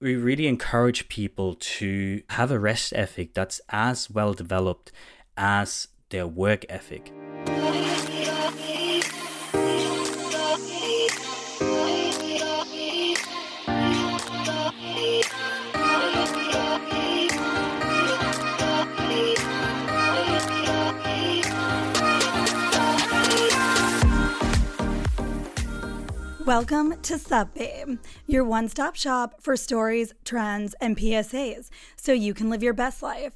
we really encourage people to have a rest ethic that's as well developed as their work ethic. Welcome to Sup Babe, your one stop shop for stories, trends, and PSAs so you can live your best life.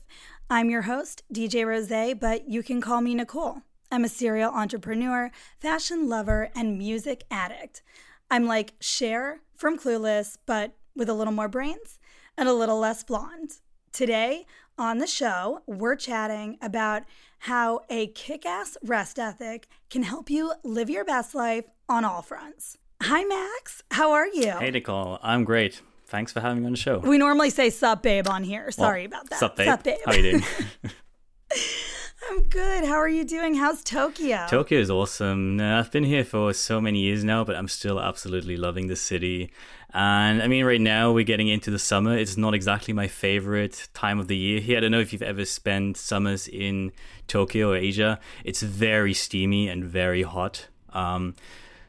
I'm your host, DJ Rose, but you can call me Nicole. I'm a serial entrepreneur, fashion lover, and music addict. I'm like Cher from Clueless, but with a little more brains and a little less blonde. Today on the show, we're chatting about how a kick ass rest ethic can help you live your best life on all fronts. Hi, Max. How are you? Hey, Nicole. I'm great. Thanks for having me on the show. We normally say sup, babe, on here. Sorry well, about that. Sup, babe. Sup, babe. How you doing? I'm good. How are you doing? How's Tokyo? Tokyo is awesome. I've been here for so many years now, but I'm still absolutely loving the city. And I mean, right now we're getting into the summer. It's not exactly my favorite time of the year here. I don't know if you've ever spent summers in Tokyo or Asia. It's very steamy and very hot. Um,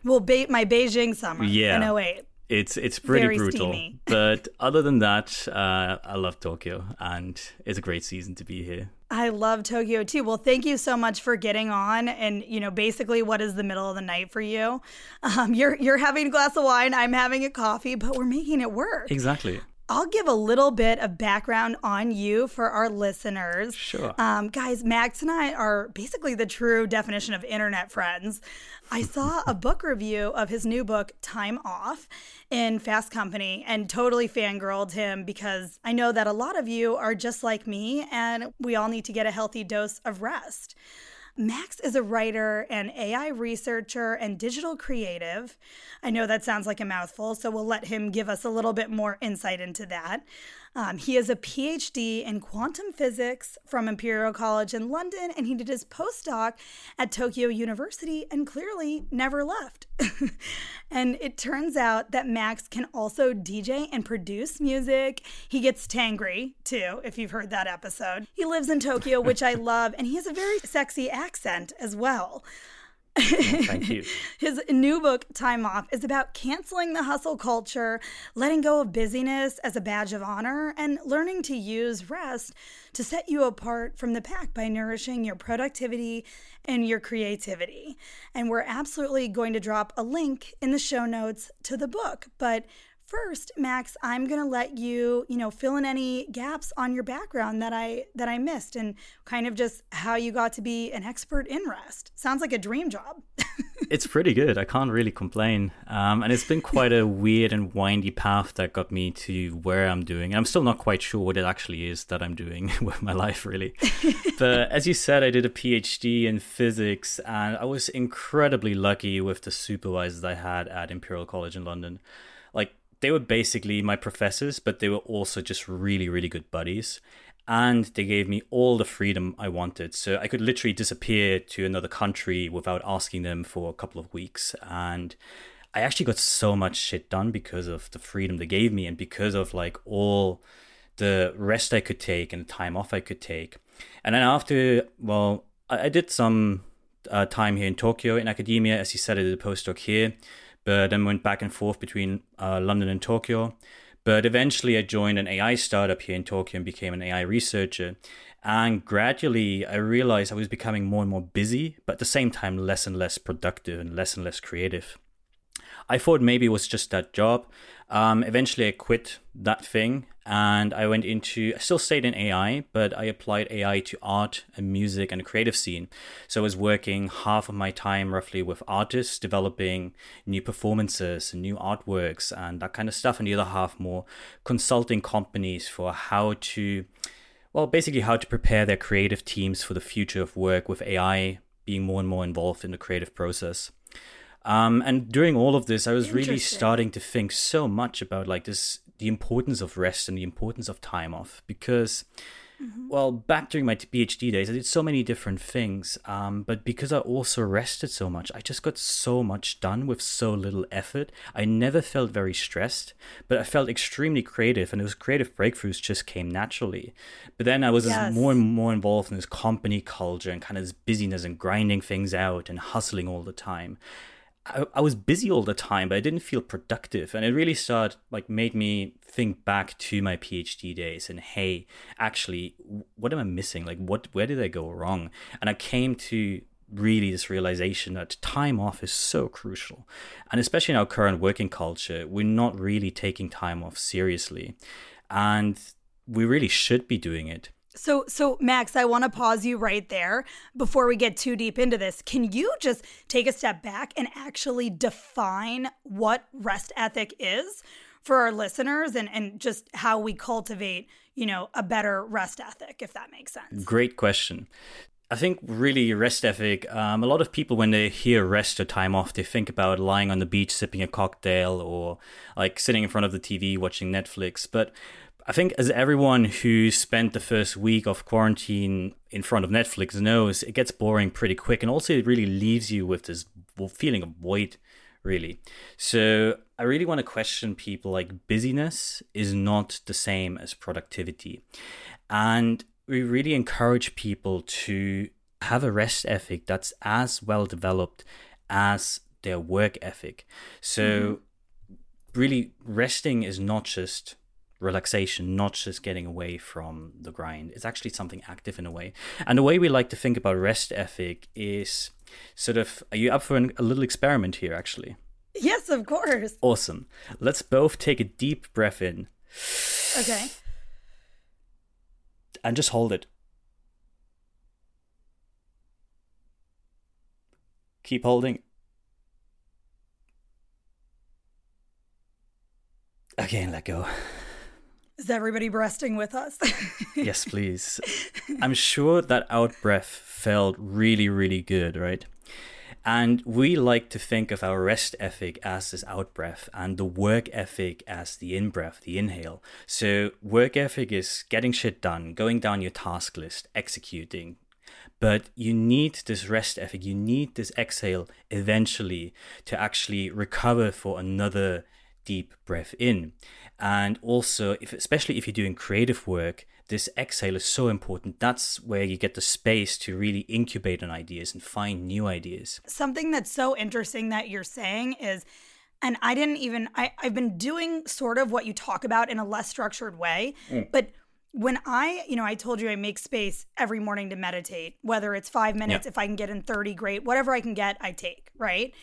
well, be- my Beijing summer yeah. in 08. It's it's pretty Very brutal, but other than that, uh, I love Tokyo, and it's a great season to be here. I love Tokyo too. Well, thank you so much for getting on. And you know, basically, what is the middle of the night for you? Um, you're you're having a glass of wine, I'm having a coffee, but we're making it work. Exactly. I'll give a little bit of background on you for our listeners. Sure. Um, guys, Max and I are basically the true definition of internet friends. I saw a book review of his new book, Time Off, in Fast Company and totally fangirled him because I know that a lot of you are just like me and we all need to get a healthy dose of rest. Max is a writer and AI researcher and digital creative. I know that sounds like a mouthful, so we'll let him give us a little bit more insight into that. Um, he has a PhD in quantum physics from Imperial College in London, and he did his postdoc at Tokyo University and clearly never left. and it turns out that Max can also DJ and produce music. He gets tangry too, if you've heard that episode. He lives in Tokyo, which I love, and he has a very sexy accent as well. Thank you. His new book, Time Off, is about canceling the hustle culture, letting go of busyness as a badge of honor, and learning to use rest to set you apart from the pack by nourishing your productivity and your creativity. And we're absolutely going to drop a link in the show notes to the book. But first, Max, I'm going to let you, you know, fill in any gaps on your background that I that I missed and kind of just how you got to be an expert in rest. Sounds like a dream job. it's pretty good. I can't really complain. Um, and it's been quite a weird and windy path that got me to where I'm doing. And I'm still not quite sure what it actually is that I'm doing with my life, really. but as you said, I did a PhD in physics, and I was incredibly lucky with the supervisors I had at Imperial College in London. They were basically my professors, but they were also just really, really good buddies. And they gave me all the freedom I wanted. So I could literally disappear to another country without asking them for a couple of weeks. And I actually got so much shit done because of the freedom they gave me and because of like all the rest I could take and the time off I could take. And then after, well, I, I did some uh, time here in Tokyo in academia. As you said, I did a postdoc here but then went back and forth between uh, London and Tokyo. But eventually, I joined an AI startup here in Tokyo and became an AI researcher. And gradually, I realized I was becoming more and more busy, but at the same time, less and less productive and less and less creative. I thought maybe it was just that job. Um, eventually, I quit that thing and I went into, I still stayed in AI, but I applied AI to art and music and the creative scene. So I was working half of my time roughly with artists, developing new performances and new artworks and that kind of stuff, and the other half more consulting companies for how to, well, basically how to prepare their creative teams for the future of work with AI being more and more involved in the creative process. Um, and during all of this, I was really starting to think so much about like this the importance of rest and the importance of time off because Mm-hmm. Well, back during my PhD days, I did so many different things. Um, but because I also rested so much, I just got so much done with so little effort. I never felt very stressed, but I felt extremely creative, and those creative breakthroughs just came naturally. But then I was yes. more and more involved in this company culture and kind of this busyness and grinding things out and hustling all the time. I, I was busy all the time, but I didn't feel productive. And it really started, like, made me think back to my PhD days and, hey, actually, what am I missing? Like, what, where did I go wrong? And I came to really this realization that time off is so crucial. And especially in our current working culture, we're not really taking time off seriously. And we really should be doing it. So, so Max, I want to pause you right there before we get too deep into this. Can you just take a step back and actually define what rest ethic is for our listeners and, and just how we cultivate, you know, a better rest ethic, if that makes sense? Great question. I think really rest ethic. Um, a lot of people, when they hear rest or time off, they think about lying on the beach sipping a cocktail or like sitting in front of the TV watching Netflix. But I think as everyone who spent the first week of quarantine in front of Netflix knows, it gets boring pretty quick, and also it really leaves you with this feeling of void, really. So I really want to question people like busyness is not the same as productivity, and we really encourage people to have a rest ethic that's as well developed as their work ethic. So mm-hmm. really, resting is not just relaxation, not just getting away from the grind. It's actually something active in a way. And the way we like to think about rest ethic is sort of are you up for an, a little experiment here, actually? Yes, of course. Awesome. Let's both take a deep breath in. Okay. And just hold it. Keep holding. Again, let go. Is everybody breasting with us? yes, please. I'm sure that out breath felt really, really good, right? And we like to think of our rest ethic as this out breath and the work ethic as the in breath, the inhale. So, work ethic is getting shit done, going down your task list, executing. But you need this rest ethic, you need this exhale eventually to actually recover for another deep breath in. And also, if, especially if you're doing creative work, this exhale is so important. That's where you get the space to really incubate on ideas and find new ideas. Something that's so interesting that you're saying is, and I didn't even, I, I've been doing sort of what you talk about in a less structured way, mm. but when I, you know, I told you I make space every morning to meditate, whether it's five minutes, yeah. if I can get in 30, great. Whatever I can get, I take, right?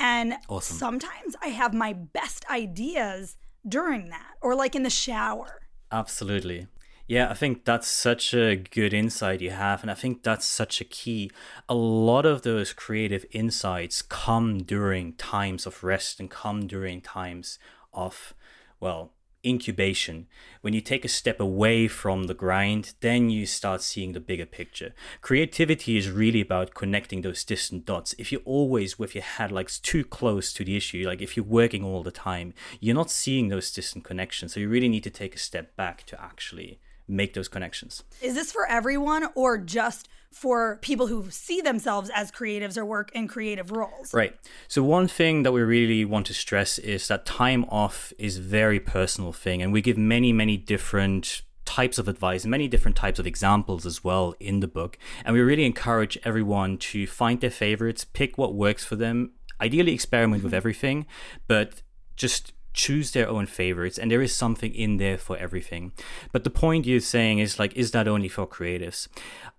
And awesome. sometimes I have my best ideas during that or like in the shower. Absolutely. Yeah, I think that's such a good insight you have. And I think that's such a key. A lot of those creative insights come during times of rest and come during times of, well, incubation. When you take a step away from the grind, then you start seeing the bigger picture. Creativity is really about connecting those distant dots. If you're always with your head like too close to the issue, like if you're working all the time, you're not seeing those distant connections. So you really need to take a step back to actually make those connections. Is this for everyone or just for people who see themselves as creatives or work in creative roles? Right. So one thing that we really want to stress is that time off is very personal thing and we give many many different types of advice many different types of examples as well in the book and we really encourage everyone to find their favorites pick what works for them ideally experiment with mm-hmm. everything but just choose their own favorites and there is something in there for everything but the point you're saying is like is that only for creatives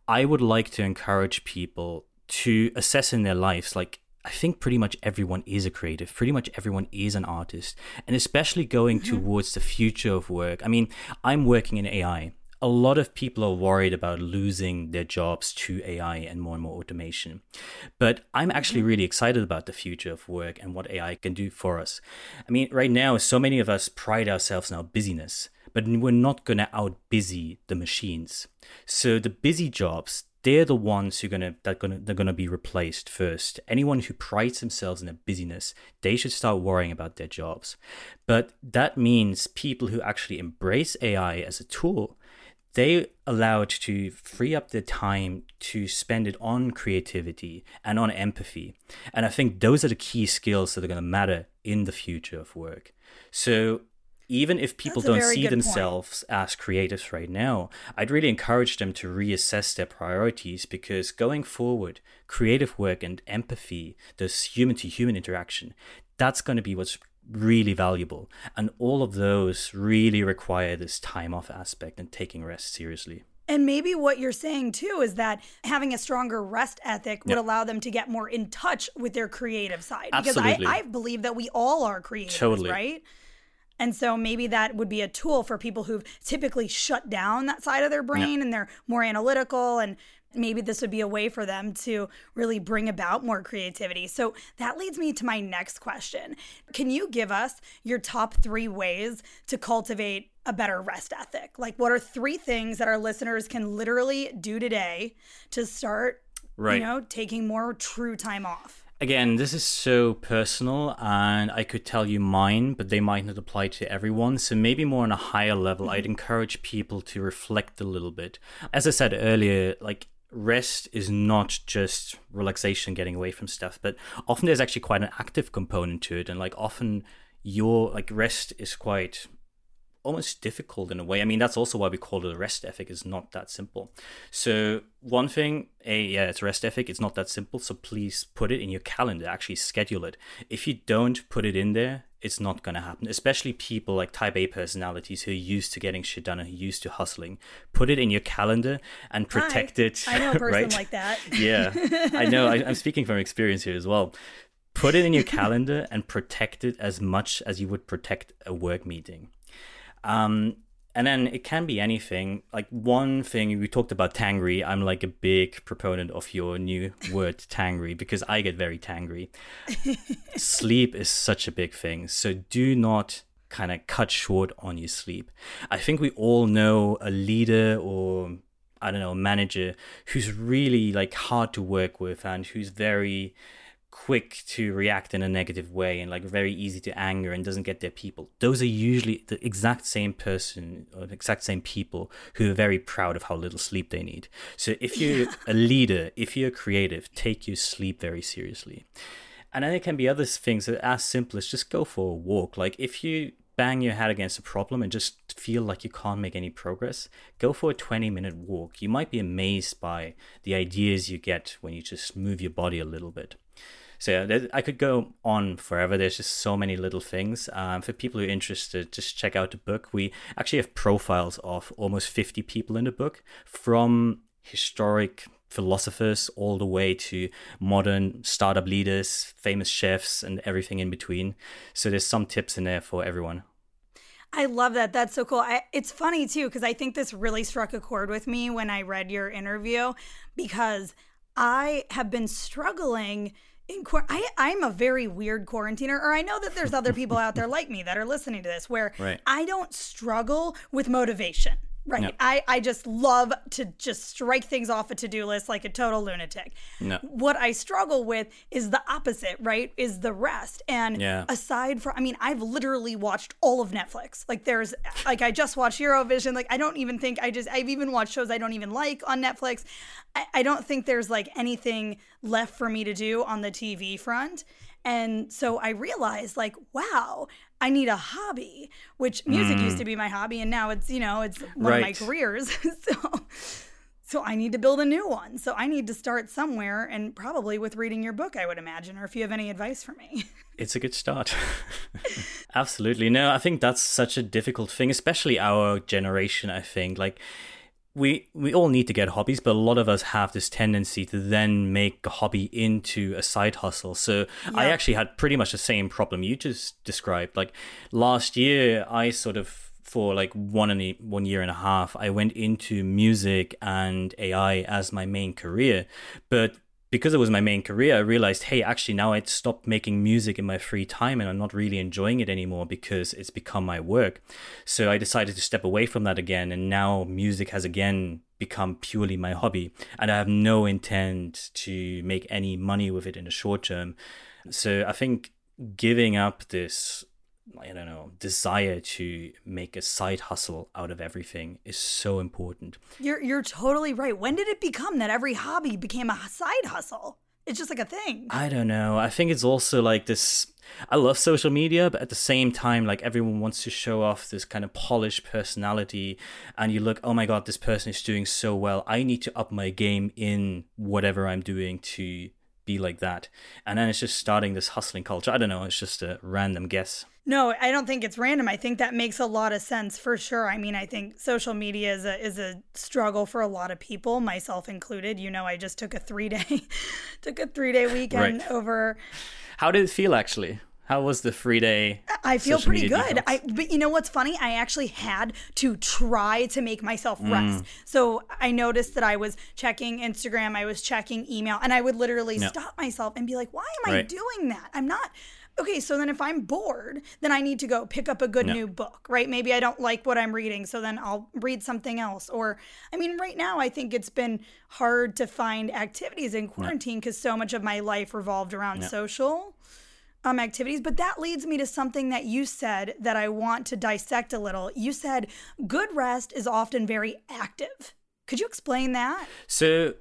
i would like to encourage people to assess in their lives like I think pretty much everyone is a creative. Pretty much everyone is an artist. And especially going mm-hmm. towards the future of work. I mean, I'm working in AI a lot of people are worried about losing their jobs to AI and more and more automation. But I'm actually mm-hmm. really excited about the future of work and what AI can do for us. I mean, right now, so many of us pride ourselves in our busyness, but we're not going to out busy the machines. So the busy jobs, they're the ones who are gonna that gonna they're gonna be replaced first. Anyone who prides themselves in their busyness, they should start worrying about their jobs. But that means people who actually embrace AI as a tool, they allowed to free up their time to spend it on creativity and on empathy. And I think those are the key skills that are gonna matter in the future of work. So even if people don't see themselves point. as creatives right now, I'd really encourage them to reassess their priorities because going forward, creative work and empathy, this human to human interaction, that's going to be what's really valuable. And all of those really require this time off aspect and taking rest seriously. And maybe what you're saying too is that having a stronger rest ethic would yep. allow them to get more in touch with their creative side. Absolutely. Because I, I believe that we all are creative, totally. right? And so maybe that would be a tool for people who've typically shut down that side of their brain yeah. and they're more analytical and maybe this would be a way for them to really bring about more creativity. So that leads me to my next question. Can you give us your top 3 ways to cultivate a better rest ethic? Like what are 3 things that our listeners can literally do today to start right. you know, taking more true time off? Again, this is so personal, and I could tell you mine, but they might not apply to everyone. So, maybe more on a higher level, mm-hmm. I'd encourage people to reflect a little bit. As I said earlier, like rest is not just relaxation, getting away from stuff, but often there's actually quite an active component to it. And, like, often your like rest is quite almost difficult in a way. I mean, that's also why we call it a rest ethic. It's not that simple. So one thing, a yeah, it's rest ethic. It's not that simple. So please put it in your calendar. Actually schedule it. If you don't put it in there, it's not going to happen. Especially people like Type A personalities who are used to getting shit done and who are used to hustling. Put it in your calendar and protect Hi. it. I know a person right? like that. yeah, I know. I, I'm speaking from experience here as well put it in your calendar and protect it as much as you would protect a work meeting. Um, and then it can be anything. Like one thing we talked about tangry. I'm like a big proponent of your new word tangry because I get very tangry. sleep is such a big thing. So do not kind of cut short on your sleep. I think we all know a leader or I don't know, a manager who's really like hard to work with and who's very quick to react in a negative way and like very easy to anger and doesn't get their people those are usually the exact same person or the exact same people who are very proud of how little sleep they need so if you're a leader if you're creative take your sleep very seriously and then there can be other things that are as simple as just go for a walk like if you bang your head against a problem and just feel like you can't make any progress, go for a 20 minute walk. You might be amazed by the ideas you get when you just move your body a little bit. So yeah, I could go on forever. There's just so many little things. Um, for people who are interested, just check out the book. We actually have profiles of almost 50 people in the book from historic philosophers all the way to modern startup leaders, famous chefs, and everything in between. So there's some tips in there for everyone. I love that. That's so cool. I, it's funny too, because I think this really struck a chord with me when I read your interview because I have been struggling in I, I'm a very weird quarantiner, or I know that there's other people out there like me that are listening to this where right. I don't struggle with motivation. Right. No. I, I just love to just strike things off a to do list like a total lunatic. No. What I struggle with is the opposite, right? Is the rest. And yeah. aside from, I mean, I've literally watched all of Netflix. Like, there's, like, I just watched Eurovision. Like, I don't even think I just, I've even watched shows I don't even like on Netflix. I, I don't think there's like anything left for me to do on the TV front. And so I realized, like, wow, I need a hobby, which music mm. used to be my hobby, and now it's you know it's one right. of my careers. so, so I need to build a new one. So I need to start somewhere, and probably with reading your book, I would imagine, or if you have any advice for me. It's a good start. Absolutely. No, I think that's such a difficult thing, especially our generation. I think like we we all need to get hobbies, but a lot of us have this tendency to then make a hobby into a side hustle. So yeah. I actually had pretty much the same problem you just described. Like last year, I sort of for like one and a, one year and a half, I went into music and AI as my main career, but because it was my main career, I realized, hey, actually now I'd stopped making music in my free time and I'm not really enjoying it anymore because it's become my work. So I decided to step away from that again. And now music has again become purely my hobby. And I have no intent to make any money with it in the short term. So I think giving up this I don't know, desire to make a side hustle out of everything is so important. You're you're totally right. When did it become that every hobby became a side hustle? It's just like a thing. I don't know. I think it's also like this I love social media, but at the same time, like everyone wants to show off this kind of polished personality, and you look, oh my god, this person is doing so well. I need to up my game in whatever I'm doing to be like that. And then it's just starting this hustling culture. I don't know. It's just a random guess. No, I don't think it's random. I think that makes a lot of sense for sure. I mean, I think social media is a is a struggle for a lot of people, myself included. You know, I just took a three day took a three day weekend right. over. How did it feel actually? How was the free day? I feel pretty good. I, but you know what's funny? I actually had to try to make myself mm. rest. Mm. So I noticed that I was checking Instagram, I was checking email, and I would literally stop myself and be like, "Why am right. I doing that? I'm not." Okay, so then if I'm bored, then I need to go pick up a good new book, right? Maybe I don't like what I'm reading, so then I'll read something else. Or, I mean, right now, I think it's been hard to find activities in quarantine because so much of my life revolved around social um, activities. But that leads me to something that you said that I want to dissect a little. You said good rest is often very active. Could you explain that? So,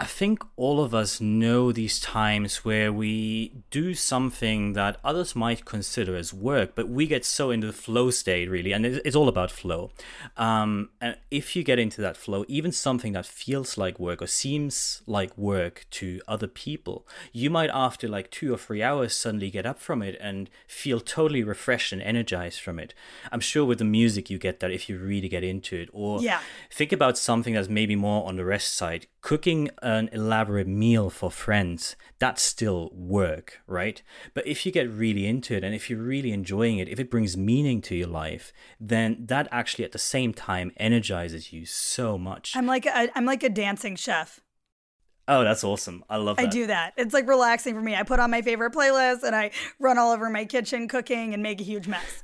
I think all of us know these times where we do something that others might consider as work, but we get so into the flow state, really, and it's all about flow. Um, and if you get into that flow, even something that feels like work or seems like work to other people, you might, after like two or three hours, suddenly get up from it and feel totally refreshed and energized from it. I'm sure with the music, you get that if you really get into it. Or yeah. think about something that's maybe more on the rest side cooking an elaborate meal for friends, that's still work, right? But if you get really into it and if you're really enjoying it, if it brings meaning to your life, then that actually at the same time energizes you so much. I'm like a, I'm like a dancing chef. Oh, that's awesome. I love that. I do that. It's like relaxing for me. I put on my favorite playlist and I run all over my kitchen cooking and make a huge mess.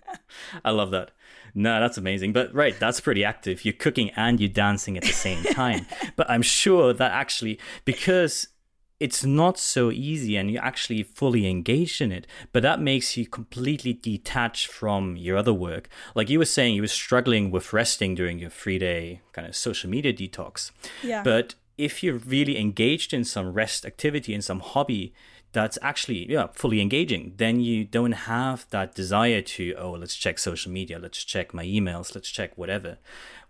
I love that. No, that's amazing. But right, that's pretty active. You're cooking and you're dancing at the same time. but I'm sure that actually, because it's not so easy and you're actually fully engaged in it, but that makes you completely detached from your other work. Like you were saying, you were struggling with resting during your three day kind of social media detox. Yeah. But if you're really engaged in some rest activity, in some hobby, that's actually yeah fully engaging. Then you don't have that desire to oh let's check social media let's check my emails let's check whatever.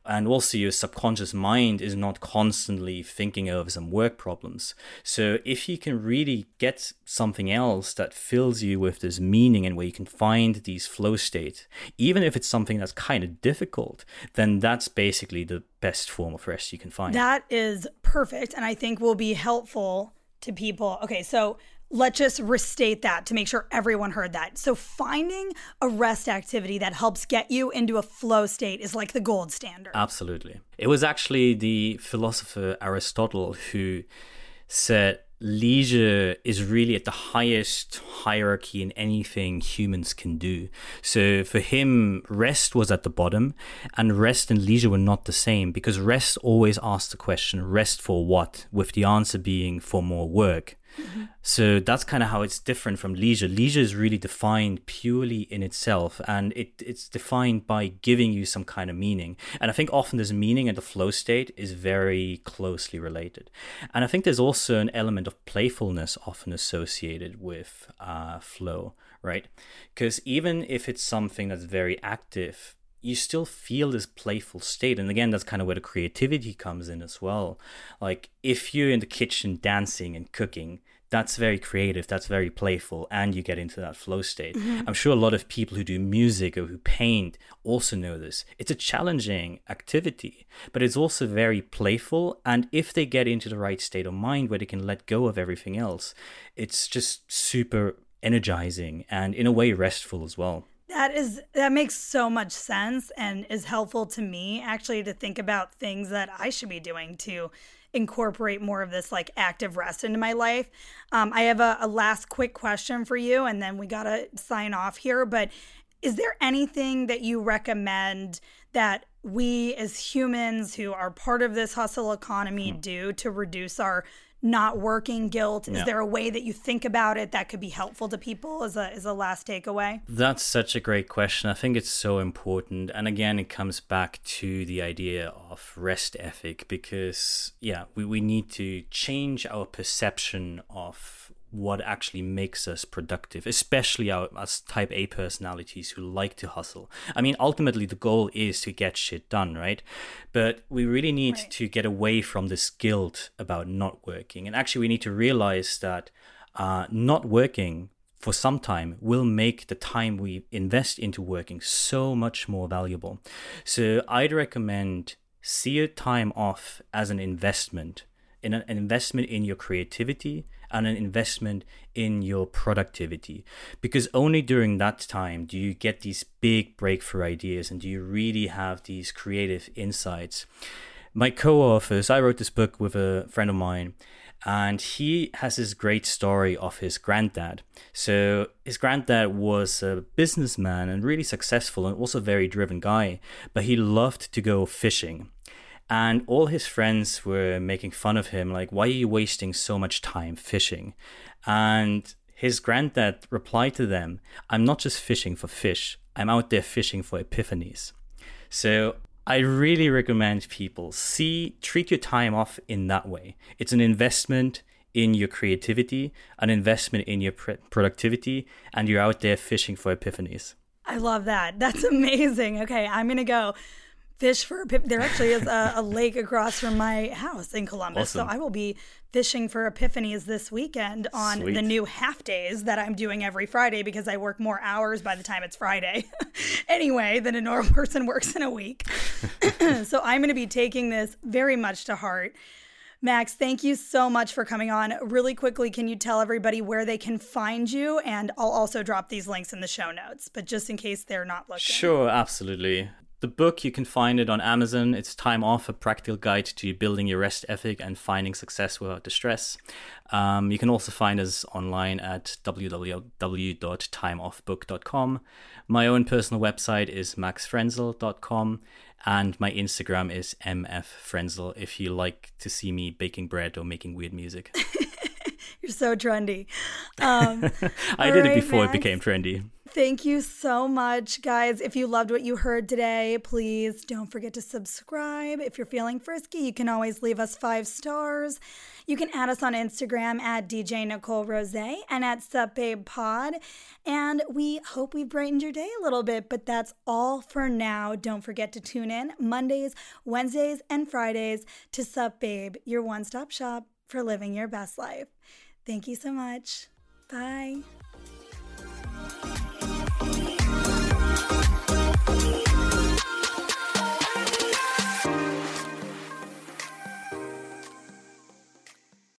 And also your subconscious mind is not constantly thinking over some work problems. So if you can really get something else that fills you with this meaning and where you can find these flow states even if it's something that's kind of difficult then that's basically the best form of rest you can find. That is perfect and i think will be helpful to people. Okay so let's just restate that to make sure everyone heard that. So, finding a rest activity that helps get you into a flow state is like the gold standard. Absolutely. It was actually the philosopher Aristotle who said leisure is really at the highest hierarchy in anything humans can do. So for him, rest was at the bottom, and rest and leisure were not the same because rest always asks the question, rest for what? With the answer being for more work. So that's kind of how it's different from leisure. Leisure is really defined purely in itself, and it, it's defined by giving you some kind of meaning. And I think often this meaning and the flow state is very closely related. And I think there's also an element of playfulness often associated with uh, flow, right? Because even if it's something that's very active, you still feel this playful state. And again, that's kind of where the creativity comes in as well. Like if you're in the kitchen dancing and cooking, that's very creative, that's very playful, and you get into that flow state. Mm-hmm. I'm sure a lot of people who do music or who paint also know this. It's a challenging activity, but it's also very playful. And if they get into the right state of mind where they can let go of everything else, it's just super energizing and in a way restful as well. That is that makes so much sense and is helpful to me actually to think about things that I should be doing to incorporate more of this like active rest into my life. Um, I have a, a last quick question for you, and then we got to sign off here. But is there anything that you recommend that we as humans who are part of this hustle economy hmm. do to reduce our not working guilt? Is there a way that you think about it that could be helpful to people as a as a last takeaway? That's such a great question. I think it's so important. And again, it comes back to the idea of rest ethic because yeah, we, we need to change our perception of what actually makes us productive, especially our, as type A personalities who like to hustle. I mean, ultimately, the goal is to get shit done, right? But we really need right. to get away from this guilt about not working. And actually, we need to realize that uh, not working for some time will make the time we invest into working so much more valuable. So I'd recommend see your time off as an investment in an investment in your creativity and an investment in your productivity. Because only during that time do you get these big breakthrough ideas and do you really have these creative insights. My co authors, I wrote this book with a friend of mine, and he has this great story of his granddad. So, his granddad was a businessman and really successful and also a very driven guy, but he loved to go fishing. And all his friends were making fun of him, like, why are you wasting so much time fishing? And his granddad replied to them, I'm not just fishing for fish, I'm out there fishing for epiphanies. So I really recommend people see, treat your time off in that way. It's an investment in your creativity, an investment in your pr- productivity, and you're out there fishing for epiphanies. I love that. That's amazing. Okay, I'm going to go fish for there actually is a, a, lake across from my house in Columbus. Awesome. So I will be fishing for epiphanies this weekend on Sweet. the new half days that I'm doing every Friday because I work more hours by the time it's Friday anyway than a normal person works in a week. so I'm going to be taking this very much to heart. Max, thank you so much for coming on. Really quickly, can you tell everybody where they can find you? And I'll also drop these links in the show notes, but just in case they're not looking. Sure, absolutely. The book, you can find it on Amazon. It's Time Off, a practical guide to building your rest ethic and finding success without distress. Um, you can also find us online at www.timeoffbook.com. My own personal website is maxfrenzel.com and my Instagram is mffrenzel if you like to see me baking bread or making weird music. You're so trendy. Um, I did right, it before Max. it became trendy. Thank you so much, guys. If you loved what you heard today, please don't forget to subscribe. If you're feeling frisky, you can always leave us five stars. You can add us on Instagram at DJ Nicole Rose and at SupBabePod. And we hope we brightened your day a little bit, but that's all for now. Don't forget to tune in Mondays, Wednesdays, and Fridays to Sup Babe, your one stop shop for living your best life. Thank you so much. Bye. Thank you.